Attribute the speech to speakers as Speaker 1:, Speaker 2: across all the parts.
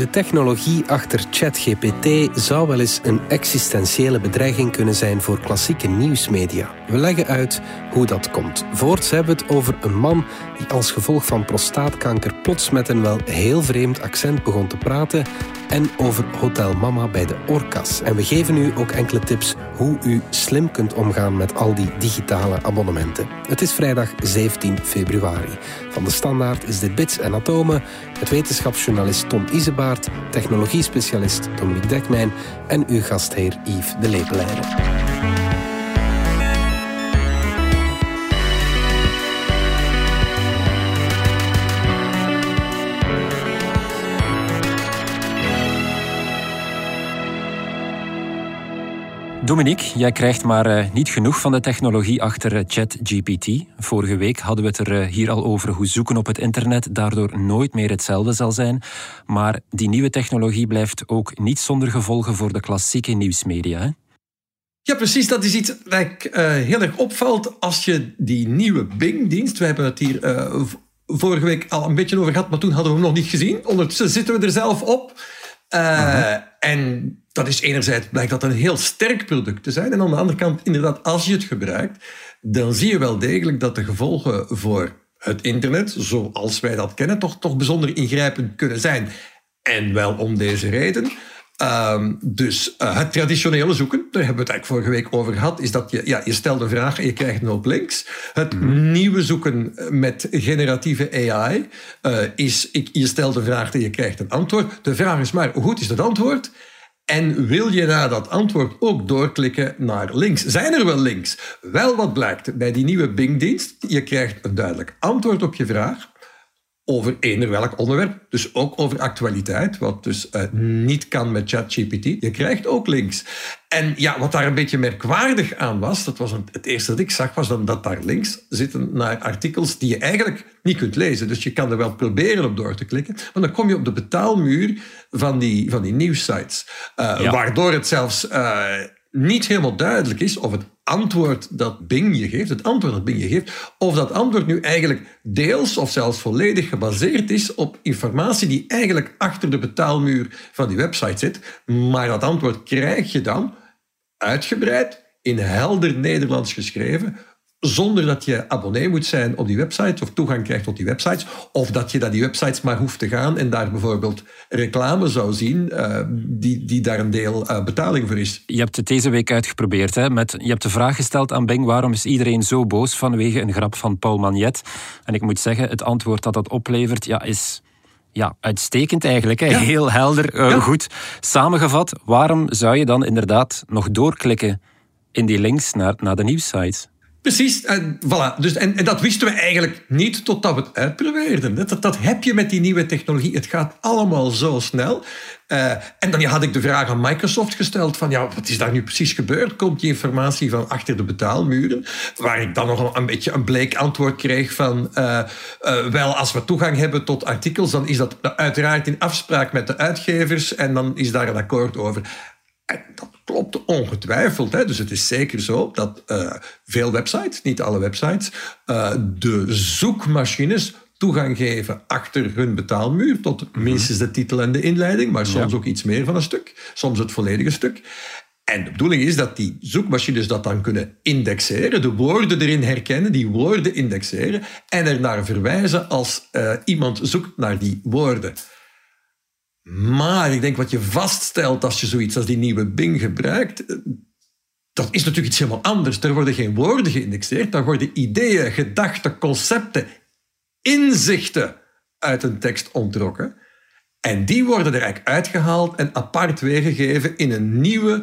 Speaker 1: De technologie achter ChatGPT zou wel eens een existentiële bedreiging kunnen zijn voor klassieke nieuwsmedia. We leggen uit hoe dat komt. Voorts hebben we het over een man die als gevolg van prostaatkanker plots met een wel heel vreemd accent begon te praten en over Hotel Mama bij de Orcas. En we geven u ook enkele tips hoe u slim kunt omgaan met al die digitale abonnementen. Het is vrijdag 17 februari. Van de Standaard is dit Bits en Atomen, met wetenschapsjournalist Tom Isebaert, technologiespecialist Dominique Dekmijn en uw gastheer Yves de Lepelijder.
Speaker 2: Dominique, jij krijgt maar uh, niet genoeg van de technologie achter uh, ChatGPT. Vorige week hadden we het er uh, hier al over hoe zoeken op het internet daardoor nooit meer hetzelfde zal zijn. Maar die nieuwe technologie blijft ook niet zonder gevolgen voor de klassieke nieuwsmedia. Hè?
Speaker 3: Ja, precies. Dat is iets dat ik, heel erg opvalt als je die nieuwe Bing-dienst. We hebben het hier vorige week al een beetje over gehad, maar toen hadden we hem nog niet gezien. Ondertussen zitten we er zelf op. Uh, En dat is enerzijds blijkt dat een heel sterk product te zijn. En aan de andere kant, inderdaad, als je het gebruikt, dan zie je wel degelijk dat de gevolgen voor het internet, zoals wij dat kennen, toch, toch bijzonder ingrijpend kunnen zijn. En wel om deze reden. Um, dus uh, het traditionele zoeken, daar hebben we het eigenlijk vorige week over gehad, is dat je, ja, je stelt een vraag en je krijgt een hoop links. Het mm. nieuwe zoeken met generatieve AI uh, is, ik, je stelt een vraag en je krijgt een antwoord. De vraag is maar, hoe goed is dat antwoord? En wil je na dat antwoord ook doorklikken naar links? Zijn er wel links? Wel, wat blijkt bij die nieuwe Bing-dienst? Je krijgt een duidelijk antwoord op je vraag over eender welk onderwerp. Dus ook over actualiteit, wat dus uh, niet kan met ChatGPT. Je krijgt ook links. En ja, wat daar een beetje merkwaardig aan was, dat was het eerste dat ik zag, was dan dat daar links zitten naar artikels die je eigenlijk niet kunt lezen. Dus je kan er wel proberen op door te klikken, maar dan kom je op de betaalmuur van die, van die nieuwssites. Uh, ja. Waardoor het zelfs... Uh, niet helemaal duidelijk is of het antwoord dat Bing je geeft, het antwoord dat Bing je geeft, of dat antwoord nu eigenlijk deels of zelfs volledig gebaseerd is op informatie die eigenlijk achter de betaalmuur van die website zit. Maar dat antwoord krijg je dan uitgebreid in helder Nederlands geschreven zonder dat je abonnee moet zijn op die website of toegang krijgt tot die websites. Of dat je naar die websites maar hoeft te gaan en daar bijvoorbeeld reclame zou zien uh, die, die daar een deel uh, betaling voor is.
Speaker 2: Je hebt het deze week uitgeprobeerd. Hè? Met, je hebt de vraag gesteld aan Bing waarom is iedereen zo boos vanwege een grap van Paul Magnet. En ik moet zeggen, het antwoord dat dat oplevert ja, is ja, uitstekend eigenlijk. Ja. Heel helder, uh, ja. goed. Samengevat, waarom zou je dan inderdaad nog doorklikken in die links naar, naar de nieuwsites?
Speaker 3: Precies, en, voilà. dus, en, en, dat wisten we eigenlijk niet totdat we het uitprobeerden. Dat, dat, heb je met die nieuwe technologie. Het gaat allemaal zo snel. Uh, en dan had ik de vraag aan Microsoft gesteld van ja, wat is daar nu precies gebeurd? Komt die informatie van achter de betaalmuren? Waar ik dan nog een beetje een bleek antwoord kreeg van uh, uh, wel, als we toegang hebben tot artikels, dan is dat uiteraard in afspraak met de uitgevers en dan is daar een akkoord over. En dat klopt ongetwijfeld. Hè. Dus het is zeker zo dat uh, veel websites, niet alle websites, uh, de zoekmachines toegang geven achter hun betaalmuur tot minstens de titel en de inleiding, maar soms ja. ook iets meer van een stuk, soms het volledige stuk. En de bedoeling is dat die zoekmachines dat dan kunnen indexeren, de woorden erin herkennen, die woorden indexeren en er naar verwijzen als uh, iemand zoekt naar die woorden. Maar ik denk wat je vaststelt als je zoiets als die nieuwe Bing gebruikt, eh, dat is natuurlijk iets helemaal anders. Er worden geen woorden geïndexeerd, daar worden ideeën, gedachten, concepten, inzichten uit een tekst ontrokken. En die worden er eigenlijk uitgehaald en apart weergegeven in een nieuwe,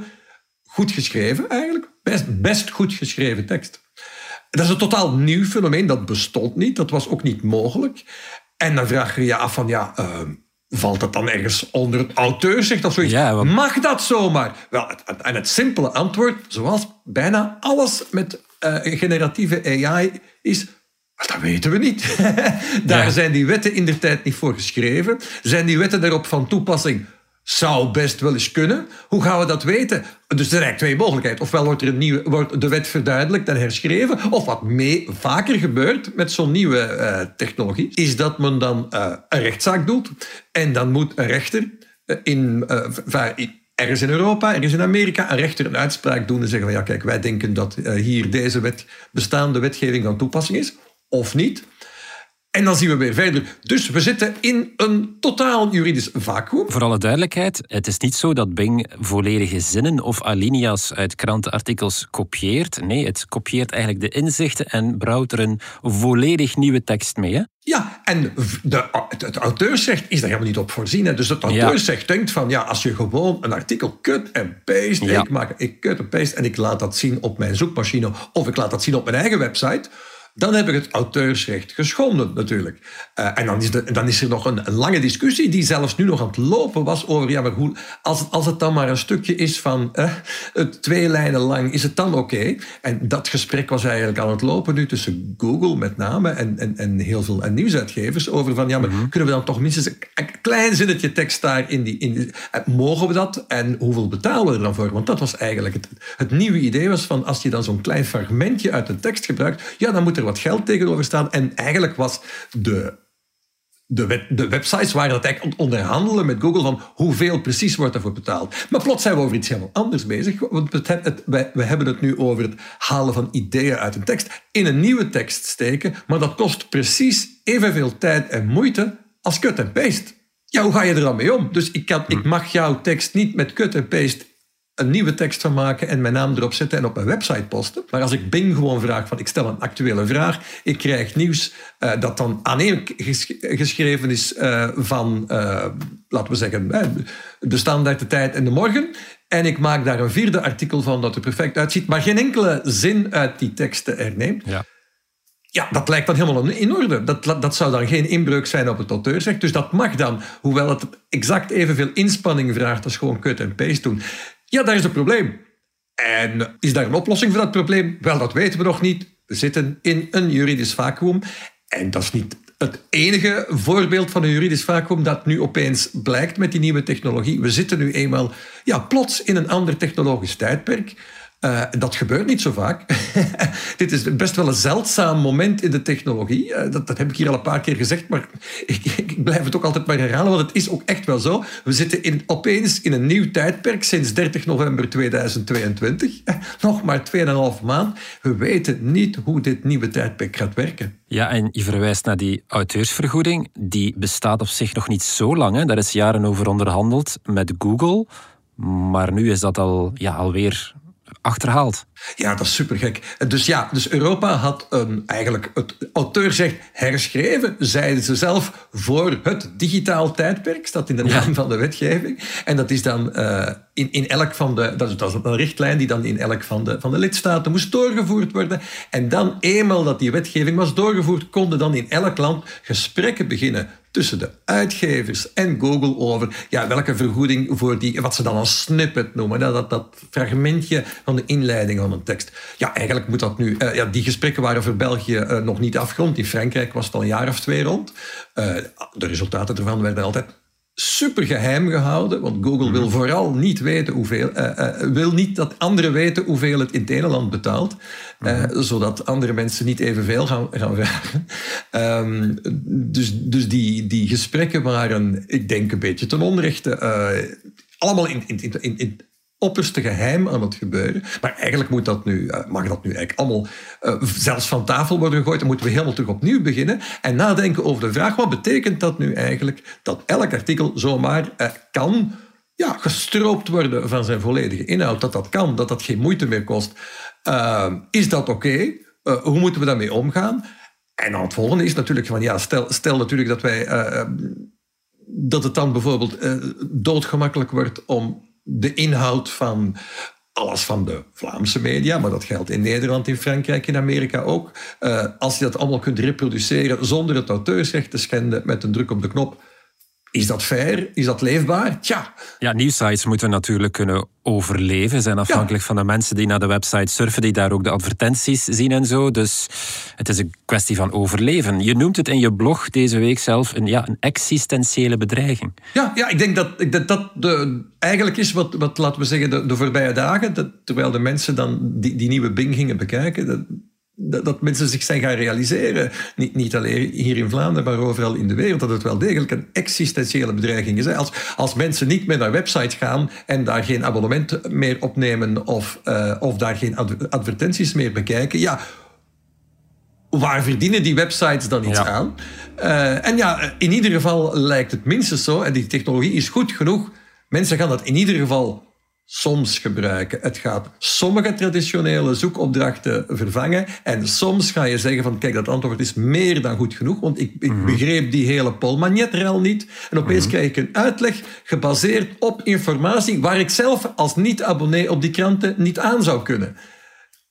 Speaker 3: goed geschreven eigenlijk, best, best goed geschreven tekst. Dat is een totaal nieuw fenomeen, dat bestond niet, dat was ook niet mogelijk. En dan vraag je je af van, ja, uh, valt dat dan ergens onder het auteursrecht of zoiets? Ja. Mag dat zomaar? Wel, het, en het simpele antwoord, zoals bijna alles met uh, generatieve AI is... Dat weten we niet. Daar ja. zijn die wetten in de tijd niet voor geschreven. Zijn die wetten daarop van toepassing? Zou best wel eens kunnen. Hoe gaan we dat weten? Dus er zijn twee mogelijkheden. Ofwel wordt, er een nieuwe, wordt de wet verduidelijkt en herschreven, of wat mee vaker gebeurt met zo'n nieuwe uh, technologie, is dat men dan uh, een rechtszaak doet en dan moet een rechter in, ergens in Europa, ergens in Amerika, een rechter een uitspraak doen en zeggen van ja, kijk, wij denken dat hier deze wet, bestaande wetgeving van toepassing is, of niet. En dan zien we weer verder. Dus we zitten in een totaal juridisch vacuüm.
Speaker 2: Voor alle duidelijkheid, het is niet zo dat Bing volledige zinnen of alinea's uit krantenartikels kopieert. Nee, het kopieert eigenlijk de inzichten en brouwt er een volledig nieuwe tekst mee. Hè?
Speaker 3: Ja, en de, het, het, auteursrecht is daar helemaal niet op voorzien. Hè. Dus het auteursrecht denkt van, ja, als je gewoon een artikel cut en paste, ik, maak, ik cut en paste en ik laat dat zien op mijn zoekmachine of ik laat dat zien op mijn eigen website dan heb ik het auteursrecht geschonden natuurlijk. Uh, en dan is, de, dan is er nog een, een, lange discussie die zelfs nu nog aan het lopen was over, ja, maar hoe, als, als het dan maar een stukje is van uh, twee lijnen lang, is het dan oké? En dat gesprek was eigenlijk aan het lopen nu tussen Google met name en, en, en heel veel en nieuwsuitgevers over van, ja, maar mhm. kunnen we dan toch minstens een, klein zinnetje tekst daar in die, in die, uh, mogen we dat en hoeveel betalen we er dan voor? Want dat was eigenlijk het, het nieuwe idee was van, als je dan zo'n klein fragmentje uit een tekst gebruikt, ja, dan moet er wat geld tegenover staan. En eigenlijk was de de, de, websites waren dat eigenlijk onderhandelen met Google van hoeveel precies wordt ervoor betaald. Maar plots zijn we over iets helemaal anders bezig. Want het, het, wij, we hebben het nu over het halen van ideeën uit een tekst, in een nieuwe tekst steken, maar dat kost precies evenveel tijd en moeite als cut en paste. Ja, hoe ga je er dan mee om? Dus ik, kan, ik hm. mag jouw tekst niet met cut en paste een nieuwe tekst van maken en mijn naam erop zetten en op mijn website posten. Maar als ik Bing gewoon vraag van ik stel een actuele vraag, ik krijg nieuws uh, dat dan aaneengeschreven is uh, van, uh, laten we zeggen, de standaard, de tijd en de morgen. En ik maak daar een vierde artikel van dat er perfect uitziet, maar geen enkele zin uit die teksten herneemt. Ja. Ja, dat lijkt dan helemaal in orde. Dat, dat zou dan geen inbreuk zijn op het auteursrecht. Dus dat mag dan, hoewel het exact evenveel inspanning vraagt als gewoon cut en paste doen. Ja, daar is het probleem. En is daar een oplossing voor dat probleem? Wel, dat weten we nog niet. We zitten in een juridisch vacuüm. En dat is niet het enige voorbeeld van een juridisch vacuüm dat nu opeens blijkt met die nieuwe technologie. We zitten nu eenmaal ja, plots in een ander technologisch tijdperk. Uh, dat gebeurt niet zo vaak. Dit is best wel een zeldzaam moment in de technologie. Uh, dat, dat, heb ik hier al een paar keer gezegd, maar ik, ik, blijf het ook altijd maar herhalen, want het is ook echt wel zo. We zitten in, opeens in een nieuw tijdperk sinds 30 november 2022. Nog maar 2,5 maand. We weten niet hoe dit nieuwe tijdperk gaat werken.
Speaker 2: Ja, en je verwijst naar die auteursvergoeding. Die bestaat op zich nog niet zo lang. Hè. Daar is jaren over onderhandeld met Google. Maar nu is dat al ja, alweer achterhaald.
Speaker 3: Ja, dat is super gek. Dus ja, dus Europa had um, eigenlijk het auteursrecht herschreven, zeiden ze zelf, voor het digitaal tijdperk, staat in de naam van de wetgeving. En dat is dan uh, in, in elk van de, dat is, dat is een richtlijn die dan in elk van de, van de lidstaten moest doorgevoerd worden. En dan, eenmaal dat die wetgeving was doorgevoerd, konden dan in elk land gesprekken beginnen tussen de uitgevers en Google over ja, welke vergoeding voor die, wat ze dan een snippet noemen, dat, dat, dat fragmentje van de inleiding van een tekst. Ja, eigenlijk moet dat nu, uh, ja, die gesprekken waren voor België uh, nog niet afgerond. In Frankrijk was het al een jaar of twee rond. Uh, de resultaten ervan werden altijd super geheim gehouden, want Google wil mhm. vooral niet weten hoeveel, uh, uh, wil niet dat anderen weten hoeveel het in het ene land betaalt, uh, zodat andere mensen niet evenveel gaan, gaan vragen. Um, dus dus die, die gesprekken waren, ik denk, een beetje ten onrechte. allemaal in, in, in, in opperste geheim aan het gebeuren. Maar eigenlijk moet dat nu, uh, mag dat nu eigenlijk allemaal uh, zelfs van tafel worden gegooid. Dan moeten we helemaal terug opnieuw beginnen en nadenken over de vraag: wat betekent dat nu eigenlijk dat elk artikel zomaar uh, kan ja, gestroopt worden van zijn volledige inhoud? Dat dat kan, dat dat geen moeite meer kost. is dat oké? hoe moeten we daarmee omgaan? En dan het volgende is natuurlijk van ja, stel, stel natuurlijk dat wij. dat het dan bijvoorbeeld doodgemakkelijk wordt om de inhoud van alles van de Vlaamse media, maar dat geldt in Nederland, in Frankrijk, in Amerika ook. Uh, als je dat allemaal kunt reproduceren zonder het auteursrecht te schenden met een druk op de knop, is dat fair? Is dat leefbaar? Tja.
Speaker 2: Ja, nieuwsites moeten natuurlijk kunnen overleven. Zijn afhankelijk van de mensen die naar de website surfen, die daar ook de advertenties zien en zo. Dus het is een kwestie van overleven. Je noemt het in je blog deze week zelf een, ja, een existentiële bedreiging.
Speaker 3: Ja, ja ik denk dat dat, dat de, eigenlijk is wat, wat, laten we zeggen, de, de voorbije dagen, dat, terwijl de mensen dan die, die nieuwe Bing gingen bekijken, dat, dat, dat, mensen zich zijn gaan realiseren, niet, niet alleen hier in Vlaanderen, maar overal in de wereld, dat het wel degelijk een existentiële bedreiging is. Als, als mensen niet meer naar websites gaan en daar geen abonnement meer opnemen of, uh, of daar geen advertenties meer bekijken, ja, waar verdienen die websites dan iets aan? Uh, en ja, in ieder geval lijkt het minstens zo, en die technologie is goed genoeg, mensen gaan dat in ieder geval soms gebruiken. Het gaat sommige traditionele zoekopdrachten vervangen. En soms ga je zeggen van, kijk, dat antwoord is meer dan goed genoeg, want ik, ik mhm. begreep die hele Paul Magnet-rel niet. En opeens mm krijg ik een uitleg gebaseerd op informatie waar ik zelf als niet-abonnee op die kranten niet aan zou kunnen.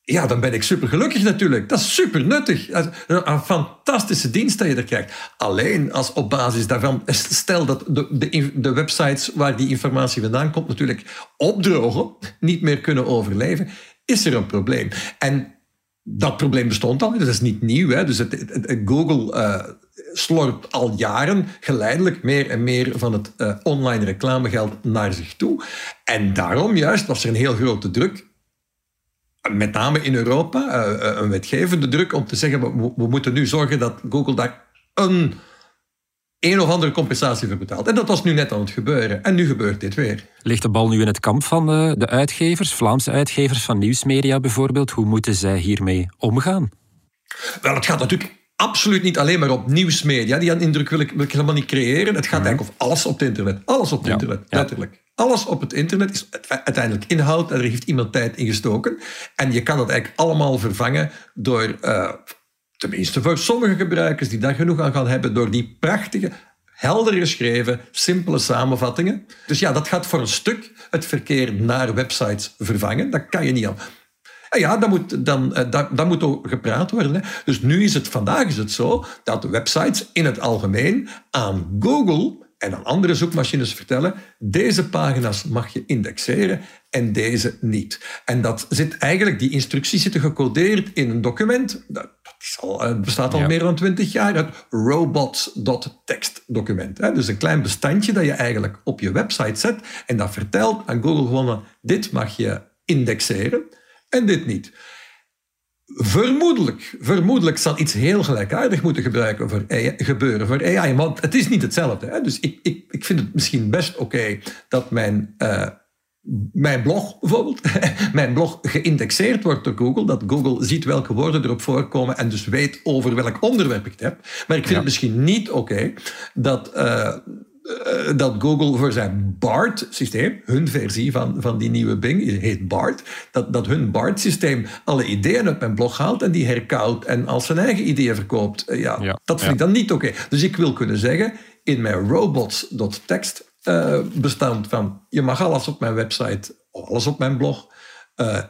Speaker 3: Ja, dan ben ik super gelukkig natuurlijk. Dat is super nuttig. Een fantastische dienst dat je er krijgt. Alleen als op basis daarvan, stel dat de, de, websites waar die informatie vandaan komt natuurlijk opdrogen, niet meer kunnen overleven, is er een probleem. En dat probleem bestond al, dat is niet nieuw. Hè? Dus het, Google uh, slorpt al jaren geleidelijk meer en meer van het uh, online reclamegeld naar zich toe. En daarom juist was er een heel grote druk met name in Europa, eh, eh, een wetgevende druk om te zeggen, we, we moeten nu zorgen dat Google daar een een of andere compensatie voor betaalt. En dat was nu net aan het gebeuren. En nu gebeurt dit weer.
Speaker 2: Ligt de bal nu in het kamp van de, de uitgevers, Vlaamse uitgevers van nieuwsmedia bijvoorbeeld? Hoe moeten zij hiermee omgaan?
Speaker 3: Wel, het gaat natuurlijk absoluut niet alleen maar op nieuwsmedia. Die indruk wil ik, wil ik helemaal niet creëren. Het gaat mhm. eigenlijk over alles op het internet. Alles op het internet, letterlijk. Alles op het internet is uiteindelijk inhoud en er heeft iemand tijd in gestoken. En je kan dat eigenlijk allemaal vervangen door, uh, tenminste voor sommige gebruikers die daar genoeg aan gaan hebben, door die prachtige, helder geschreven, simpele samenvattingen. Dus ja, dat gaat voor een stuk het verkeer naar websites vervangen. Dat kan je niet aan. En ja, dat moet, dan, eh, dat moet ook gepraat worden. Hè. Dus nu is het, vandaag is het zo dat websites in het algemeen aan Google en aan andere zoekmachines vertellen, deze pagina's mag je indexeren en deze niet. En dat zit eigenlijk, die instructies zitten gecodeerd in een document, dat, is al, het bestaat al meer dan twintig jaar, het robots.text document. Dus een klein bestandje dat je eigenlijk op je website zet en dat vertelt aan Google gewoon, dit mag je indexeren en dit niet. Vermoedelijk, vermoedelijk zal iets heel gelijkaardig moeten gebruiken voor gebeuren voor AI. Want het is niet hetzelfde. Hè? Dus ik, ik, ik vind het misschien best oké dat mijn, uh, mijn blog bijvoorbeeld, mijn blog geïndexeerd wordt door Google. Dat Google ziet welke woorden erop voorkomen en dus weet over welk onderwerp ik het heb. Maar ik vind het misschien niet oké dat... Uh, eh, dat Google voor zijn BART-systeem, hun versie van, van die nieuwe Bing, heet BART, dat, dat hun BART-systeem alle ideeën uit mijn blog haalt en die herkoudt en als zijn eigen ideeën verkoopt. Eh, ja, dat vind ik dan niet oké. Dus ik wil kunnen zeggen, in mijn robots.txt uh, bestand van, je mag alles op mijn website, alles op mijn blog,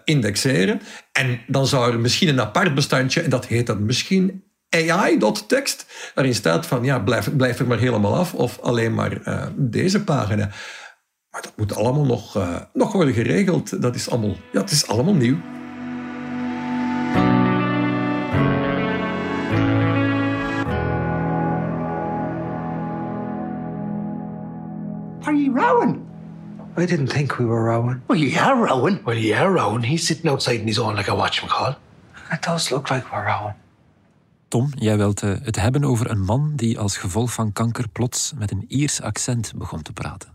Speaker 3: indexeren. En dan zou er misschien een apart bestandje, en dat heet dan misschien AI.text, waarin staat van ja, blijf, blijf er maar helemaal af of alleen maar uh, deze pagina. Maar dat moet allemaal nog, uh, nog worden geregeld. Dat is allemaal, ja, het is allemaal nieuw.
Speaker 4: Are you rowing?
Speaker 5: I didn't think we were rowing.
Speaker 4: Well, you are rowing.
Speaker 5: Well, you are rowing. He's sitting outside in his own like a watchman call. It does look like we're rowing.
Speaker 2: Tom, jij wilt uh, het hebben over een man die als gevolg van kanker plots met een Iers accent begon te praten.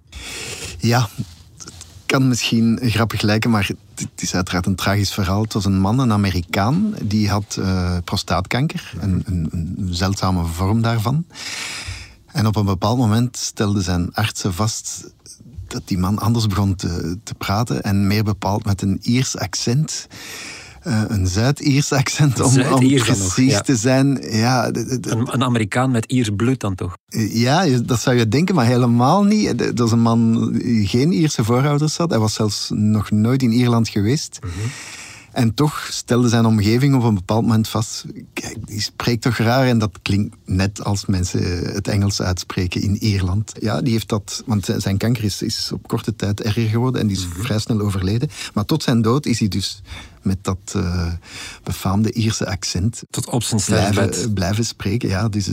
Speaker 6: Ja, het kan misschien grappig lijken, maar het is uiteraard een tragisch verhaal. Het was een man, een Amerikaan, die had uh, prostaatkanker, een, een, een zeldzame vorm daarvan. En op een bepaald moment stelde zijn artsen vast dat die man anders begon te, te praten en meer bepaald met een Iers accent. Uh, een Zuid-Iers accent, om, om precies te zijn. Ja,
Speaker 2: een, een, Amerikaan met Iers bloed dan toch?
Speaker 6: Ja, dat zou je denken, maar helemaal niet. Dat is een man die geen Ierse voorouders had. Hij was zelfs nog nooit in Ierland geweest. Mhm. En toch stelde zijn omgeving op een bepaald moment vast: kijk, die spreekt toch raar en dat klinkt net als mensen het Engels uitspreken in Ierland. Ja, die heeft dat, want zijn kanker is, is op korte tijd erger geworden en die is mhm. vrij snel overleden. Maar tot zijn dood is hij dus met dat uh, befaamde Ierse accent.
Speaker 2: Tot op zijn
Speaker 6: blijven, blijven spreken. Ja, dus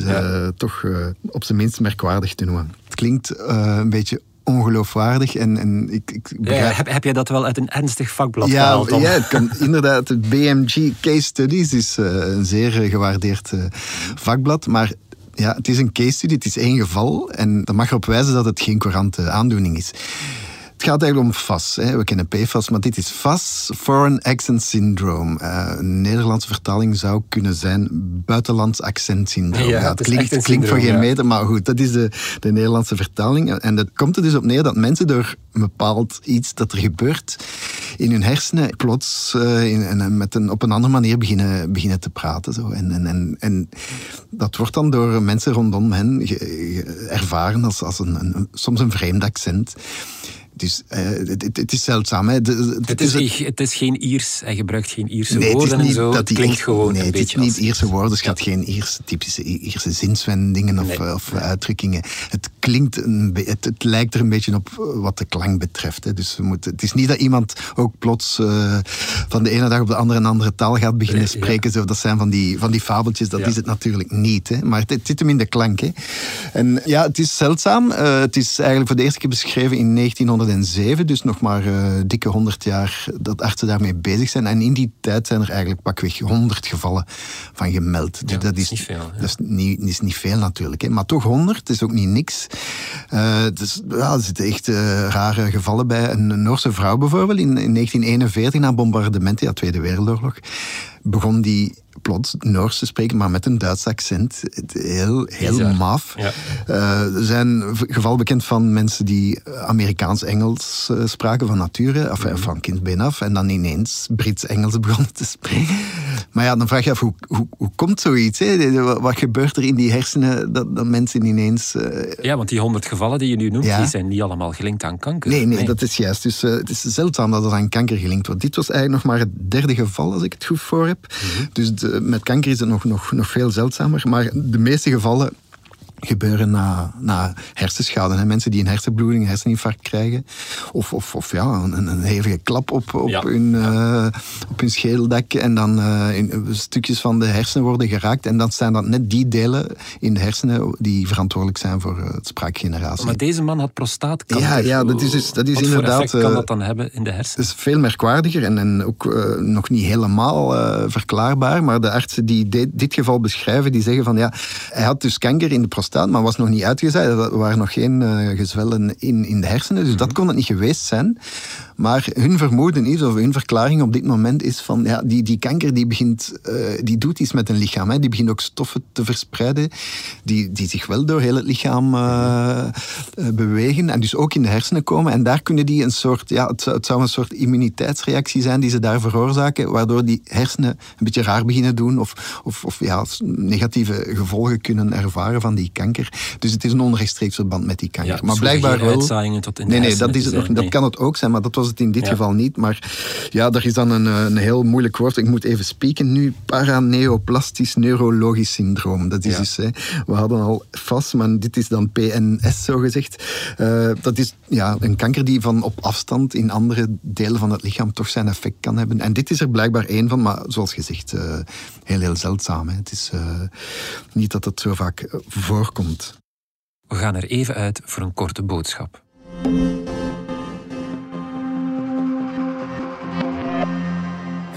Speaker 6: toch uh, op zijn minst merkwaardig te noemen. Het klinkt een beetje ongeloofwaardig. En, en ik, ik
Speaker 2: Ja,
Speaker 6: begrijp-
Speaker 2: heb, heb jij dat wel uit een ernstig vakblad
Speaker 6: ja,
Speaker 2: gehaald? Tom?
Speaker 6: ja, het kan, inderdaad. Het BMG Case Studies is eh, een zeer eh, gewaardeerd eh, vakblad. Maar ja, het is een case study, het is één geval. En dat mag erop wijzen dat het geen courante aandoening is. Het gaat eigenlijk om FAS. Hè. We kennen PFAS, maar dit is FAS, Foreign Accent Syndrome. Eh, een Nederlandse vertaling zou kunnen zijn buitenlands accent syndroom.
Speaker 2: Ja, het
Speaker 6: klinkt, voor geen
Speaker 2: ja.
Speaker 6: meter, maar goed, dat is de, de Nederlandse vertaling. En dat komt er dus op neer dat mensen door een bepaald iets dat er gebeurt in hun hersenen plots eh, in, en, met een, op een andere manier beginnen, beginnen te praten. Zo. En, en, en, en dat wordt dan door mensen rondom hen ge- ge- ervaren als, als een, een, soms een vreemd accent. Dus eh, het, het- het is zeldzaam. Hè. De-
Speaker 2: Het is, het is geen Iers, hij gebruikt geen Ierse
Speaker 6: Nee, het is
Speaker 2: woorden en zo.
Speaker 6: dat
Speaker 2: Het
Speaker 6: die
Speaker 2: klinkt gewoon
Speaker 6: nee,
Speaker 2: een
Speaker 6: het is
Speaker 2: beetje
Speaker 6: niet. Ierse woorden, het gaat geen Ierse, typische Ierse zinswendingen of,
Speaker 2: Nee.
Speaker 6: eh, of uitdrukkingen. Het klinkt, een be- het, het lijkt er een beetje op eh, wat de klank betreft. Hè. Dus we moeten, het is niet dat iemand ook plots eh, van de ene dag op de andere een andere taal gaat beginnen
Speaker 2: Nee, ja.
Speaker 6: spreken. Zo, dat zijn van die, van die fabeltjes, dat
Speaker 2: Ja.
Speaker 6: is het natuurlijk niet. Hè. Maar het, het zit hem in de klank. Hè. En ja, het is zeldzaam. Eh, het is eigenlijk voor de eerste keer beschreven in 1907, dus nog maar eh, dikke 100 jaar dat artsen daarmee bezig zijn. En in die tijd zijn er eigenlijk pakweg 100 gevallen van gemeld. Dus
Speaker 2: Ja,
Speaker 6: dat,
Speaker 2: is niet veel.
Speaker 6: Dat is niet, is niet veel natuurlijk, hè. maar toch 100 is ook niet niks. Eh, dus, ja, er zitten echt eh, rare gevallen bij. Een Noorse vrouw bijvoorbeeld, in, in 1941, na bombardementen, ja, Tweede Wereldoorlog, begon die plots Noors te spreken, maar met een Duits accent. Heel, heel
Speaker 2: Bizar.
Speaker 6: maf.
Speaker 2: Ja.
Speaker 6: Eh, er zijn gevallen bekend van mensen die Amerikaans-Engels eh, spraken van nature, of,
Speaker 2: Mhm.
Speaker 6: van kindsbeen af, en dan ineens Brits-Engels begonnen te spreken. Maar ja, dan vraag je af, hoe, hoe, hoe komt zoiets? Hè? Wat, gebeurt er in die hersenen dat, dat mensen ineens... eh,
Speaker 2: Ja, want die honderd gevallen die je nu noemt,
Speaker 6: Ja.
Speaker 2: die zijn niet allemaal gelinkt aan kanker.
Speaker 6: Nee, nee, dat is juist. Dus eh, het is zeldzaam dat het aan kanker gelinkt wordt. Dit was eigenlijk nog maar het derde geval, als ik het goed voor heb. Dus de- met kanker is het nog, nog, nog veel zeldzamer. Maar de meeste gevallen gebeuren na, na hersenschade. Hè. Mensen die een hersenbloeding, een herseninfarct krijgen. Of, of, of ja, een, een hevige klap op, op,
Speaker 2: Ja.
Speaker 6: hun, eh, op hun schedeldak. En dan eh, in, stukjes van de hersenen worden geraakt. En dan zijn dat net die delen in de hersenen die verantwoordelijk zijn voor eh, het spraakgeneratie.
Speaker 2: Maar deze man had prostaatkanker.
Speaker 6: Ja, ja, dat is dus- dat is
Speaker 2: Wat
Speaker 6: inderdaad,
Speaker 2: effect kan
Speaker 6: eh,
Speaker 2: dat dan hebben in de hersenen?
Speaker 6: Het is veel merkwaardiger en, en ook eh, nog niet helemaal eh, verklaarbaar. Maar de artsen die dit, dit geval beschrijven, die zeggen van ja, hij had dus kanker in de prostaat, maar was nog niet uitgezaaid. Er waren nog geen eh, gezwellen in, in de hersenen, dus dat kon het niet geweest zijn. Maar hun vermoeden is, of hun verklaring op dit moment is van ja, die, die kanker die begint, eh, die doet iets met een lichaam. Hè. Die begint ook stoffen te verspreiden, die, die zich wel door heel het lichaam eh, eh, bewegen en dus ook in de hersenen komen. En daar kunnen die een soort, ja, het, zou- het zou een soort immuniteitsreactie zijn die ze daar veroorzaken, waardoor die hersenen een beetje raar beginnen doen of, of, of ja, negatieve gevolgen kunnen ervaren van die kanker. Dus het is een onrechtstreeks verband met die kanker.
Speaker 2: Ja,
Speaker 6: maar blijkbaar wel.
Speaker 2: tot in de
Speaker 6: nee, nee, dat, is het nog,
Speaker 2: zijn,
Speaker 6: dat
Speaker 2: nee.
Speaker 6: kan het ook zijn, maar dat was het in dit
Speaker 2: Ja.
Speaker 6: geval niet. Maar ja, daar is dan een, eh, een heel moeilijk woord. Ik moet even spieken nu. Paraneoplastisch neurologisch syndroom. Dat is
Speaker 2: Ja.
Speaker 6: dus, hè, we hadden al FAS, maar dit is dan PNS zo gezegd. Eh, dat is ja, een kanker die van op afstand in andere delen van het lichaam toch zijn effect kan hebben. En dit is er blijkbaar één van, maar zoals gezegd, eh, heel, heel zeldzaam. Hè. Het is eh, niet dat het zo vaak voorkomt.
Speaker 2: We gaan er even uit voor een korte boodschap.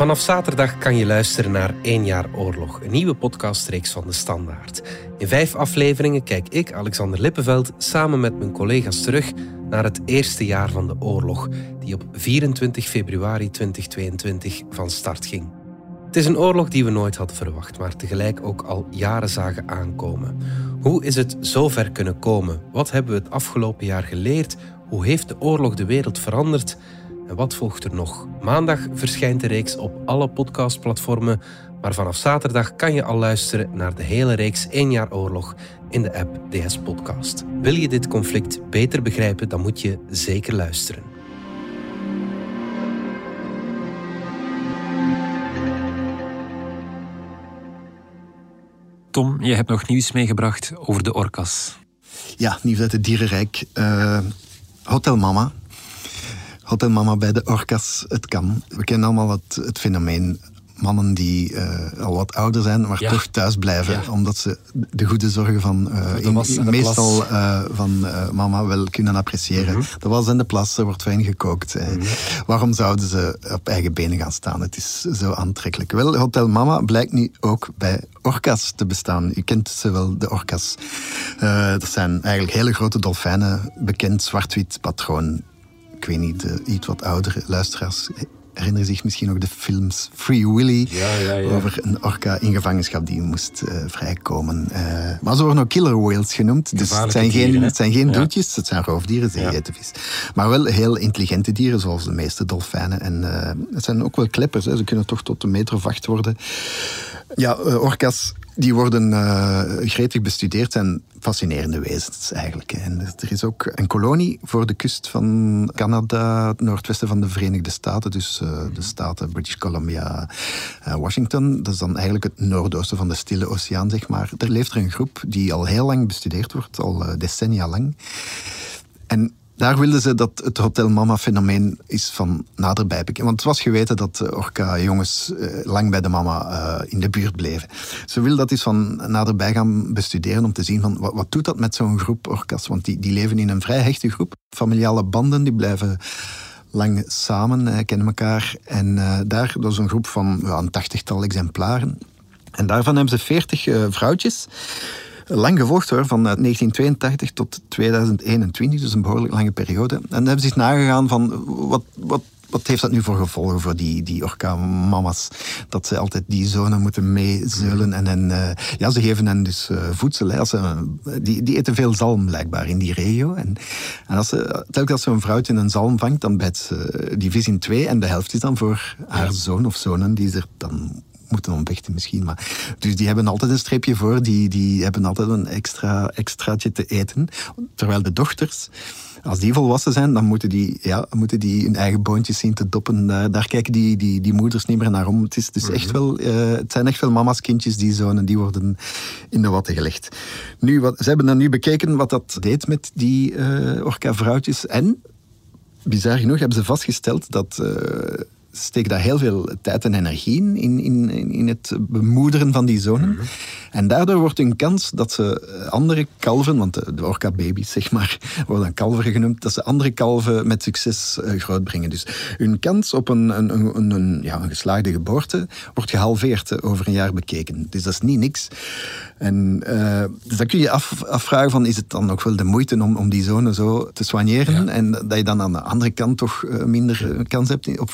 Speaker 1: Vanaf zaterdag kan je luisteren naar 1 jaar oorlog, een nieuwe podcastreeks van de Standaard. In vijf afleveringen kijk ik, Alexander Lippenveld, samen met mijn collega's terug naar het eerste jaar van de oorlog, die op 24 februari 2022 van start ging. Het is een oorlog die we nooit hadden verwacht, maar tegelijk ook al jaren zagen aankomen. Hoe is het zo ver kunnen komen? Wat hebben we het afgelopen jaar geleerd? Hoe heeft de oorlog de wereld veranderd? En wat volgt er nog? Maandag verschijnt de reeks op alle podcastplatformen, maar vanaf zaterdag kan je al luisteren naar de hele reeks 1 jaar oorlog in de app DS Podcast. Wil je dit conflict beter begrijpen, dan moet je zeker luisteren.
Speaker 2: Tom, je hebt nog nieuws meegebracht over de orka's.
Speaker 6: Ja, nieuws uit het dierenrijk. Eh, Hotel Mama. Hotel Mama bij de orka's, het kan. We kennen allemaal het, het fenomeen mannen die eh, al wat ouder zijn, maar
Speaker 2: Ja.
Speaker 6: toch thuis blijven. Omdat ze de goede zorgen van eh, in- meestal eh, van mama wel kunnen appreciëren.
Speaker 2: Mhm.
Speaker 6: De was en de plas, er wordt fijn gekookt. eh. Waarom zouden ze op eigen benen gaan staan? Het is zo aantrekkelijk. Wel, Hotel Mama blijkt nu ook bij orka's te bestaan. U kent ze wel, de orka's. Dat zijn eigenlijk hele grote dolfijnen, bekend zwart-wit patroon. Ik weet niet, de iets wat oudere luisteraars herinneren zich misschien nog de films Free Willy
Speaker 2: Ja, ja, ja.
Speaker 6: over een orka in gevangenschap die moest eh, vrijkomen. Eh, maar ze worden ook killer whales genoemd. Dus het zijn geen,
Speaker 2: dieren,
Speaker 6: het zijn geen doeltjes, het zijn roofdieren, ze eten vis. Maar wel heel intelligente dieren, zoals de meeste dolfijnen. En eh, het zijn ook wel kleppers, hè. ze kunnen toch tot een meter of acht worden. Ja, eh, orka's die worden eh, gretig bestudeerd en fascinerende wezens eigenlijk. En er is ook een kolonie voor de kust van Canada, het noordwesten van de Verenigde Staten, dus eh, de staten British Columbia, eh, Washington. Dat is dan eigenlijk het noordoosten van de Stille Oceaan, zeg maar. Er leeft er een groep die al heel lang bestudeerd wordt, al decennia lang. En daar wilden ze dat het Hotel Mama-fenomeen is van naderbij bekend. Want het was geweten dat orka-jongens eh, lang bij de mama eh, in de buurt bleven. Ze wilden dat eens van naderbij gaan bestuderen om te zien van wat, doet dat met zo'n groep orka's. Want die, die leven in een vrij hechte groep. Familiale banden, die blijven lang samen, eh, kennen elkaar. En daar, is een groep van ja, een tachtigtal exemplaren. En daarvan hebben ze veertig vrouwtjes lang gevolgd hoor, van eh, 1982 tot 2021, dus een behoorlijk lange periode. En dan hebben ze eens nagegaan van wat, wat, wat heeft dat nu voor gevolgen voor die, die orka-mama's? Dat ze altijd die zonen moeten meezeulen. En, en eh, ja, ze geven hen dus eh, voedsel. Hè. Als ze, die, die eten veel zalm blijkbaar in die regio. En, en als ze, telkens als zo'n vrouwtje een zalm vangt, dan bijt ze die vis in twee. En de helft is dan voor haar zoon of zonen die er dan moeten ontvechten misschien. Maar, dus die hebben altijd een streepje voor, die, die hebben altijd een extra, extraatje te eten. Terwijl de dochters, als die volwassen zijn, dan moeten die, ja, moeten die hun eigen boontjes zien te doppen. Daar, daar kijken die, die, die moeders niet meer naar om. Het, is, het, is echt wel, eh, het zijn echt wel mama's kindjes, die zonen, die worden in de watten gelegd. Nu, wat, ze hebben dan nu bekeken wat dat deed met die eh orka-vrouwtjes. En bizar genoeg hebben ze vastgesteld dat. eh, ze steken daar heel veel tijd en energie in, in, in, in het bemoederen van die zonen. En daardoor wordt hun kans dat ze eh, andere kalven, want de, de orka-baby's zeg maar, worden dan kalveren genoemd, dat ze andere kalven met succes eh, grootbrengen. Dus hun kans op een, een, een, ja, een geslaagde geboorte wordt gehalveerd eh, over een jaar bekeken. Dus dat is niet niks. En uh, dus dan kun je af, afvragen van, is het dan ook wel de moeite om, om die zonen zo te soigneren? En dat je dan aan de andere kant toch minder kans hebt op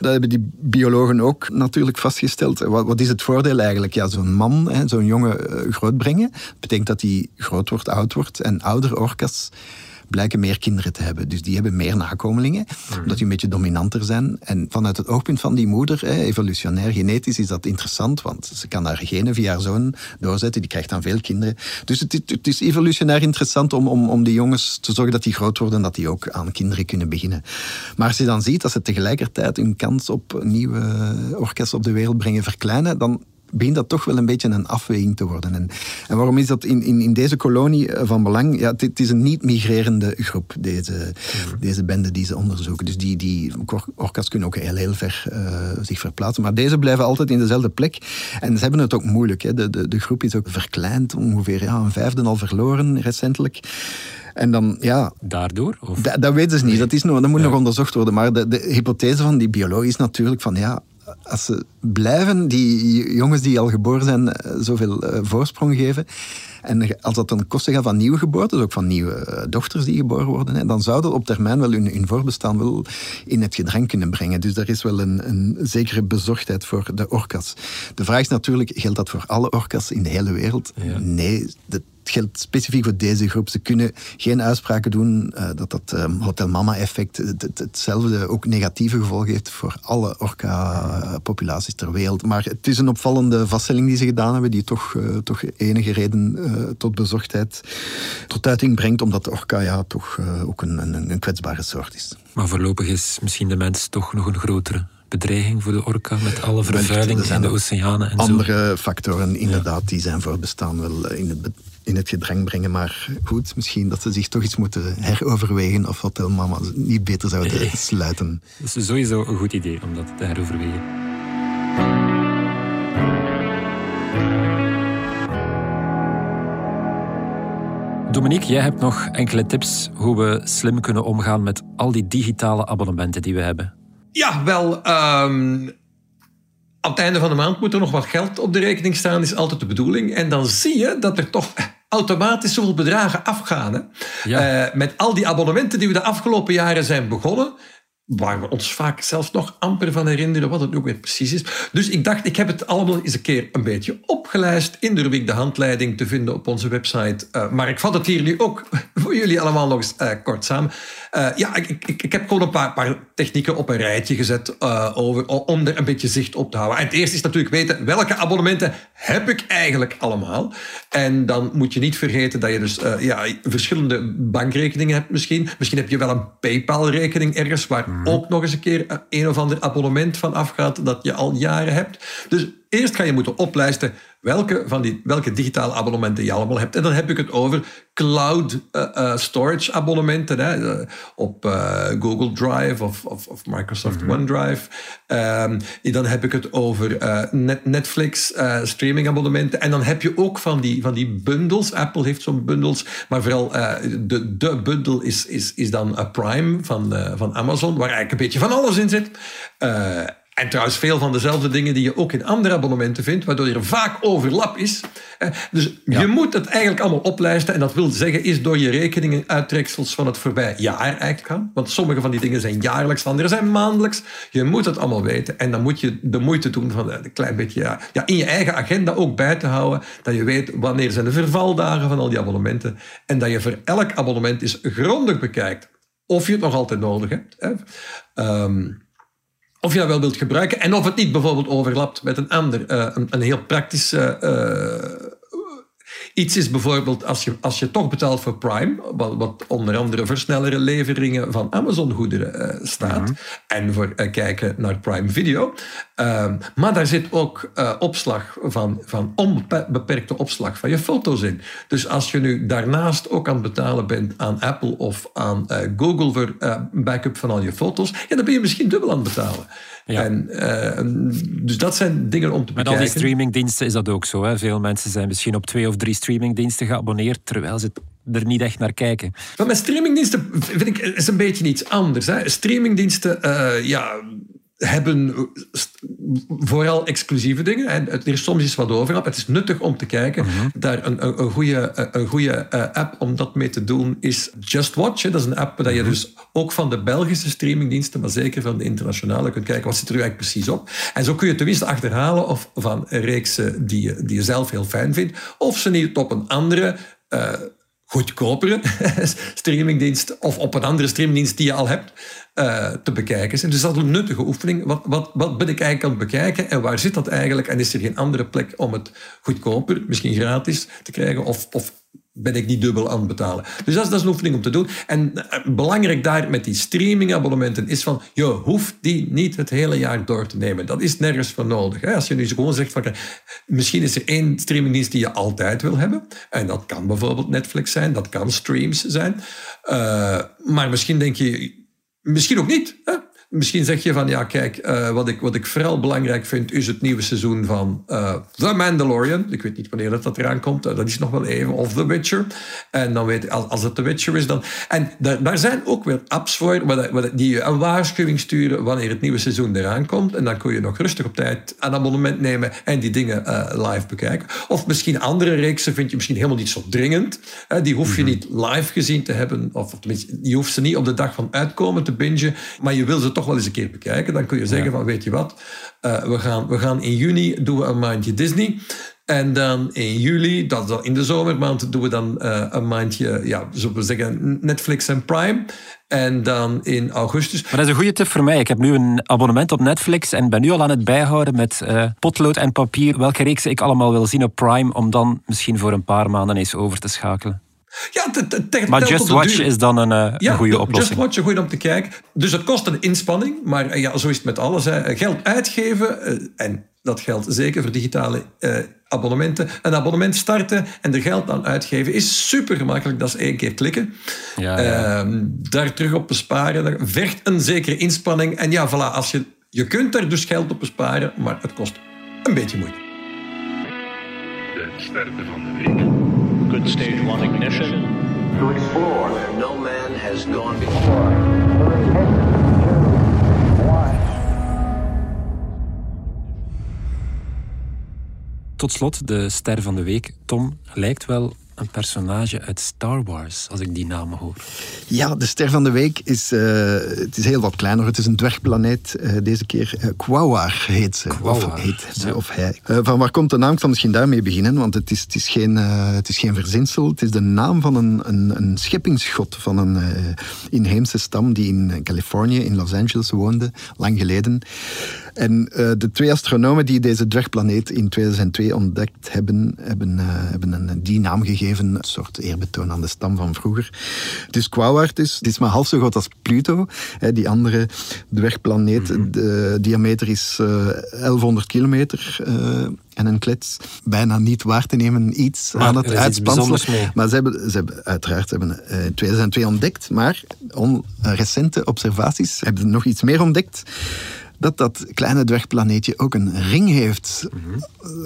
Speaker 6: Dat hebben die biologen ook natuurlijk vastgesteld. Wat, wat is het voordeel eigenlijk? Ja, zo'n man, zo'n jongen uh, grootbrengen, betekent dat hij groot wordt, oud wordt. En oudere orka's blijken meer kinderen te hebben. Dus die hebben meer nakomelingen, mm. omdat die een beetje dominanter zijn. En vanuit het oogpunt van die moeder, evolutionair, genetisch, is dat interessant, want ze kan haar genen via haar zoon doorzetten, die krijgt dan veel kinderen. Dus het, het is evolutionair interessant om, om, om die jongens te zorgen dat die groot worden en dat die ook aan kinderen kunnen beginnen. Maar als je dan ziet dat ze tegelijkertijd hun kans op nieuwe orka's op de wereld brengen verkleinen, dan begint dat toch wel een beetje een afweging te worden. En, en waarom is dat in, in, in deze kolonie van belang? Ja, het, is een niet-migrerende groep, deze, mm. deze bende die ze onderzoeken. Dus die, die orka's kunnen ook heel, heel ver uh, zich verplaatsen. Maar deze blijven altijd in dezelfde plek. En ze hebben het ook moeilijk. Hè. De, de, de groep is ook verkleind, ongeveer ja, een vijfde al verloren recentelijk. En dan, ja...
Speaker 2: Daardoor? Of?
Speaker 6: Da, dat weten ze niet. Dat, is nog, dat moet ja. nog onderzocht worden. Maar de, de hypothese van die bioloog is natuurlijk van... ja als ze blijven, die jongens die al geboren zijn, zoveel uh, voorsprong geven. En als dat ten koste gaat van nieuwe geboortes, ook van nieuwe uh, dochters die geboren worden, dan zou dat op termijn wel hun, hun voorbestaan wel in het gedrang kunnen brengen. Dus daar is wel een, een zekere bezorgdheid voor de orka's. De vraag is natuurlijk, geldt dat voor alle orka's in de hele wereld? Ja. Nee, het geldt specifiek voor deze groep. Ze kunnen geen uitspraken doen uh, dat dat um, Hotel Mama-effect het, het, hetzelfde ook negatieve gevolgen heeft voor alle orka-populaties ter wereld. Maar het is een opvallende vaststelling die ze gedaan hebben, die toch, uh, toch enige reden uh, tot bezorgdheid tot uiting brengt, omdat de orka ja, toch ook een, een, een kwetsbare soort is.
Speaker 2: Maar voorlopig is misschien de mens toch nog een grotere bedreiging voor de orka met alle vervuiling in de oceanen en
Speaker 6: andere
Speaker 2: zo.
Speaker 6: factoren inderdaad ja. die zijn voor bestaan wel in het, in het gedrang brengen. Maar goed, misschien dat ze zich toch iets moeten heroverwegen of Hotel Mama niet beter zouden sluiten.
Speaker 2: Dat is sowieso een goed idee om dat te heroverwegen. Dominique, jij hebt nog enkele tips hoe we slim kunnen omgaan met al die digitale abonnementen die we hebben.
Speaker 3: Ja, wel. Ehm, aan het einde van de maand moet er nog wat geld op de rekening staan, is altijd de bedoeling. En dan zie je dat er toch automatisch zoveel bedragen afgaan. Hè?
Speaker 2: Ja.
Speaker 3: Eh, met al die abonnementen die we de afgelopen jaren zijn begonnen, waar we ons vaak zelfs nog amper van herinneren wat het ook weer precies is. Dus ik dacht, ik heb het allemaal eens een keer een beetje opgelijst. In de rubriek de handleiding te vinden op onze website. Eh, maar ik vat het hier nu ook voor jullie allemaal nog eens eh, kort samen. Eh, ja, ik, ik, ik heb gewoon een paar, technieken op een rijtje gezet over, om er een beetje zicht op te houden. En het eerste is natuurlijk weten welke abonnementen heb ik eigenlijk allemaal. En dan moet je niet vergeten dat je dus ja, verschillende bankrekeningen hebt misschien. Misschien heb je wel een PayPal-rekening ergens waar ook nog eens een keer een, of ander abonnement van afgaat dat je al jaren hebt. Dus eerst ga je moeten oplijsten welke van die welke digitale abonnementen je allemaal hebt. En dan heb ik het over cloud eh, eh, storage abonnementen hè, eh, op Google Drive of, of, of Microsoft OneDrive. Ehm, dan heb ik het over Net- Netflix streaming abonnementen. En dan heb je ook van die, van die bundles. Apple heeft zo'n bundles. Maar vooral de, de bundle is, is, is dan Prime van, van Amazon. Waar eigenlijk een beetje van alles in zit. En trouwens veel van dezelfde dingen die je ook in andere abonnementen vindt, waardoor er vaak overlap is. Eh, Dus je moet het eigenlijk allemaal oplijsten. En dat wil zeggen, is door je rekeningen uittreksels van het voorbij jaar eigenlijk gaan. Want sommige van die dingen zijn jaarlijks, andere zijn maandelijks. Je moet het allemaal weten. En dan moet je de moeite doen van een klein beetje ja, ja, in je eigen agenda ook bij te houden. Dat je weet wanneer zijn de vervaldagen van al die abonnementen. En dat je voor elk abonnement eens grondig bekijkt. Of je het nog altijd nodig hebt. Hè. Ehm, of je dat wel wilt gebruiken en of het niet bijvoorbeeld overlapt met een ander, eh, een, een heel praktisch eh, eh, iets is bijvoorbeeld als je, als je toch betaalt voor Prime, wat, wat onder andere voor snellere leveringen van Amazon-goederen eh, staat, en voor eh, kijken naar Prime Video. Ehm, maar daar zit ook eh, opslag van, van onbeperkte opslag van je foto's in. Dus als je nu daarnaast ook aan het betalen bent aan Apple of aan Google voor backup van al je foto's, ja, dan ben je misschien dubbel aan het betalen.
Speaker 2: Ja.
Speaker 3: En, eh, dus dat zijn dingen om te
Speaker 2: Met al
Speaker 3: bekijken.
Speaker 2: die streamingdiensten is dat ook zo. Hè? Veel mensen zijn misschien op twee of drie streamingdiensten geabonneerd, terwijl ze er niet echt naar kijken.
Speaker 3: Maar met streamingdiensten vind ik is een beetje iets anders. Hè. Streamingdiensten eh, ja, hebben vooral exclusieve dingen. En het- er is soms iets wat overlap. Het is nuttig om te kijken. Daar een, een, een goede, een goede eh, app om dat mee te doen is Just Watch. Dat is een app dat je dus ook van de Belgische streamingdiensten, maar zeker van de internationale, kunt kijken wat zit er eigenlijk precies op. En zo kun je tenminste achterhalen of van reeksen die je, die je zelf heel fijn vindt, of ze niet op een andere eh, goedkopere streamingdienst of op een andere streamingdienst die je al hebt eh, te bekijken zijn. Dus dat is een nuttige oefening. Wat, wat, wat ben ik eigenlijk aan het bekijken en waar zit dat eigenlijk? En is er geen andere plek om het goedkoper, misschien gratis, te krijgen? Of, of ben ik niet dubbel aan het betalen? Dus dat is, dat is een oefening om te doen. En eh, belangrijk daar met die streamingabonnementen is van, je hoeft die niet het hele jaar door te nemen. Dat is nergens voor nodig. Als je nu gewoon zegt van, misschien is er één streamingdienst die je altijd wil hebben. En dat kan bijvoorbeeld Netflix zijn, dat kan streams zijn. Eh, maar misschien denk je, misschien ook niet. Hè? Misschien zeg je van, ja kijk, eh, wat, ik, wat ik vooral belangrijk vind is het nieuwe seizoen van eh, The Mandalorian. Ik weet niet wanneer dat, dat eraan komt, eh, dat is nog wel even. Of The Witcher. En dan weet als, als het The Witcher is dan... En daar, daar zijn ook weer apps voor waar, waar, die je een waarschuwing sturen wanneer het nieuwe seizoen eraan komt. En dan kun je nog rustig op tijd een abonnement nemen en die dingen live bekijken. Of misschien andere reeksen vind je misschien helemaal niet zo dringend. Hè, die hoef je niet live gezien te hebben. Of tenminste, je hoeft ze niet op de dag van uitkomen te bingen. Maar je wil ze toch wel eens een keer bekijken. Dan kun je zeggen van, weet je wat, eh, we, gaan, we gaan in juni doen we een maandje Disney. En dan in juli, dat is dan in de zomermaand, doen we dan eh, een maandje, ja, zullen we zeggen, Netflix en Prime. En dan in augustus.
Speaker 2: Maar dat is een goede tip voor mij. Ik heb nu een abonnement op Netflix en ben nu al aan het bijhouden met eh, potlood en papier welke reeksen ik allemaal wil zien op Prime, om dan misschien voor een paar maanden eens over te schakelen.
Speaker 3: Ja,
Speaker 2: Maar Just Watch
Speaker 3: duur.
Speaker 2: is dan een, eh,
Speaker 3: Ja,
Speaker 2: een goede
Speaker 3: de-
Speaker 2: oplossing.
Speaker 3: Just Watch, goed om te kijken. Dus het kost een inspanning, maar eh, ja, zo is het met alles. Hè. Geld uitgeven, eh, en dat geldt zeker voor digitale eh, abonnementen. Een abonnement starten en er geld aan uitgeven is super gemakkelijk. Dat is één keer klikken.
Speaker 2: Ja, ja.
Speaker 3: Ehm, daar terug op besparen, dat vergt een zekere inspanning. En ja, voilà, als je, je kunt daar dus geld op besparen, maar het kost een beetje moeite.
Speaker 7: De sterren van de week.
Speaker 8: Good stage one ignition.
Speaker 4: to explore
Speaker 5: where no man has gone before.
Speaker 2: Tot slot, de ster van de week. Tom lijkt wel een personage uit Star Wars, als ik die naam hoor.
Speaker 6: Ja, de ster van de week is, eh, het is heel wat kleiner. Het is een dwergplaneet. eh, deze keer uh, Quawar heet ze.
Speaker 2: Quawar,
Speaker 6: Of heet ze,
Speaker 2: ja.
Speaker 6: of hij. Van waar komt de naam? Ik zal misschien daarmee beginnen, want het is, het is, geen, het is geen verzinsel. Het is de naam van een, een, een scheppingsgod van een inheemse stam die in Californië, in Los Angeles woonde, lang geleden. En eh, de twee astronomen die deze dwergplaneet in 2002 ontdekt hebben, hebben, eh, hebben een, die naam gegeven. Een soort eerbetoon aan de stam van vroeger. Dus is, het is maar half zo groot als Pluto, hè, die andere dwergplaneet. De diameter is eh 1100 kilometer. eh, en een klets bijna niet waar te nemen iets
Speaker 2: Maar
Speaker 6: aan het
Speaker 2: mee.
Speaker 6: Maar ze hebben, ze hebben uiteraard ze hebben, eh, in 2002 ontdekt, maar on, eh, recente observaties hebben nog iets meer ontdekt. Dat dat kleine dwergplaneetje ook een ring heeft.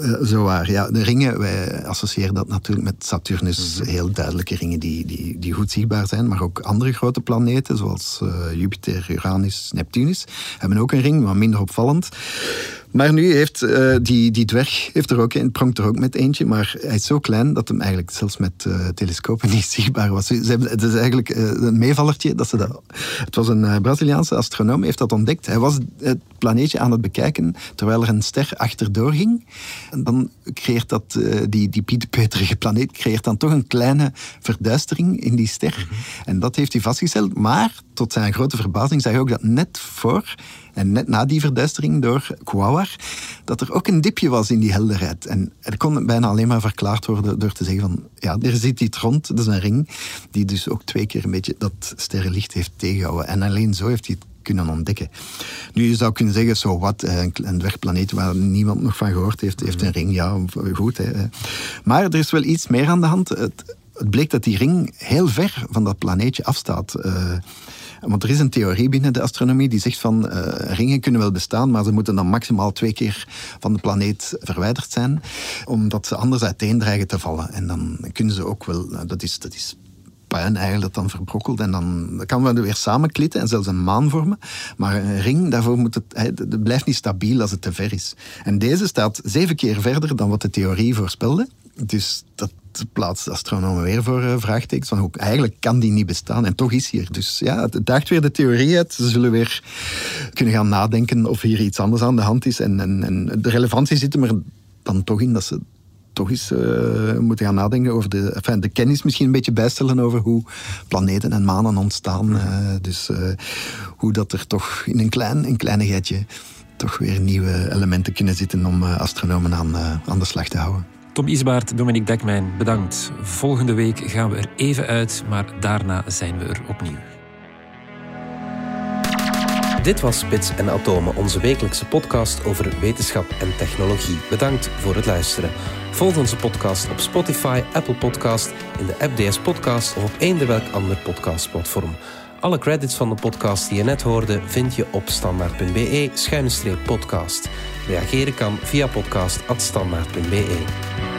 Speaker 6: Eh, zowaar. Ja, de ringen, wij associëren dat natuurlijk met Saturnus. Heel duidelijke ringen die, die, die goed zichtbaar zijn. Maar ook andere grote planeten, zoals eh, Jupiter, Uranus, Neptunus, hebben ook een ring, maar minder opvallend. Maar nu heeft eh, die, die dwerg heeft er ook een, pronkt er ook met eentje, maar hij is zo klein dat hem eigenlijk zelfs met eh, telescopen niet zichtbaar was. Ze hebben, het is eigenlijk eh, een meevallertje. Dat ze dat, het was een Braziliaanse astronoom, heeft dat ontdekt. Hij was het planeetje aan het bekijken terwijl er een ster achterdoor ging. En dan creëert dat, die, die pieterige planeet creëert dan toch een kleine verduistering in die ster. En dat heeft hij vastgesteld. Maar tot zijn grote verbazing zag hij ook dat net voor en net na die verduistering door Quawar, dat er ook een dipje was in die helderheid. En er kon bijna alleen maar verklaard worden door te zeggen van, ja, er zit iets rond, dat is een ring, die dus ook twee keer een beetje dat sterrenlicht heeft tegengehouden. En alleen zo heeft hij het kunnen ontdekken. Nu, je zou kunnen zeggen, zo wat, eh, een, dwergplaneet waar niemand nog van gehoord heeft, heeft een ring, ja, goed. Hè. Maar er is wel iets meer aan de hand. Het, het bleek dat die ring heel ver van dat planeetje afstaat. Eh, want er is een theorie binnen de astronomie die zegt van eh, ringen kunnen wel bestaan, maar ze moeten dan maximaal twee keer van de planeet verwijderd zijn, omdat ze anders uiteen dreigen te vallen. En dan kunnen ze ook wel, nou, dat is, dat is puin eigenlijk dan verbrokkelt en dan kan we weer samenklitten en zelfs een maan vormen. Maar een ring, daarvoor moet het, het blijft niet stabiel als het te ver is. En deze staat zeven keer verder dan wat de theorie voorspelde. Dus dat plaatst astronomen weer voor eh, vraagtekens. Van hoe, eigenlijk kan die niet bestaan en toch is hij er. Dus ja, het daagt weer de theorie uit. Ze zullen weer kunnen gaan nadenken of hier iets anders aan de hand is. En, de relevantie zit er dan toch in dat ze toch eens eh, moeten gaan nadenken over de, enfin, de kennis misschien een beetje bijstellen over hoe planeten en manen ontstaan. Eh, dus hoe dat er toch in een klein een kleinigheidje toch weer nieuwe elementen kunnen zitten om astronomen aan, aan de slag te houden.
Speaker 2: Tom Isbaert, Dominique Dekmijn, bedankt. Volgende week gaan we er even uit, maar daarna zijn we er opnieuw.
Speaker 1: Dit was Spits en Atomen, onze wekelijkse podcast over wetenschap en technologie. Bedankt voor het luisteren. Volg onze podcast op Spotify, Apple Podcast, in de app DS Podcast of op eender welk ander podcastplatform. Alle credits van de podcast die je net hoorde vind je op standaard.be-podcast. Reageren kan via podcast.standaard.be.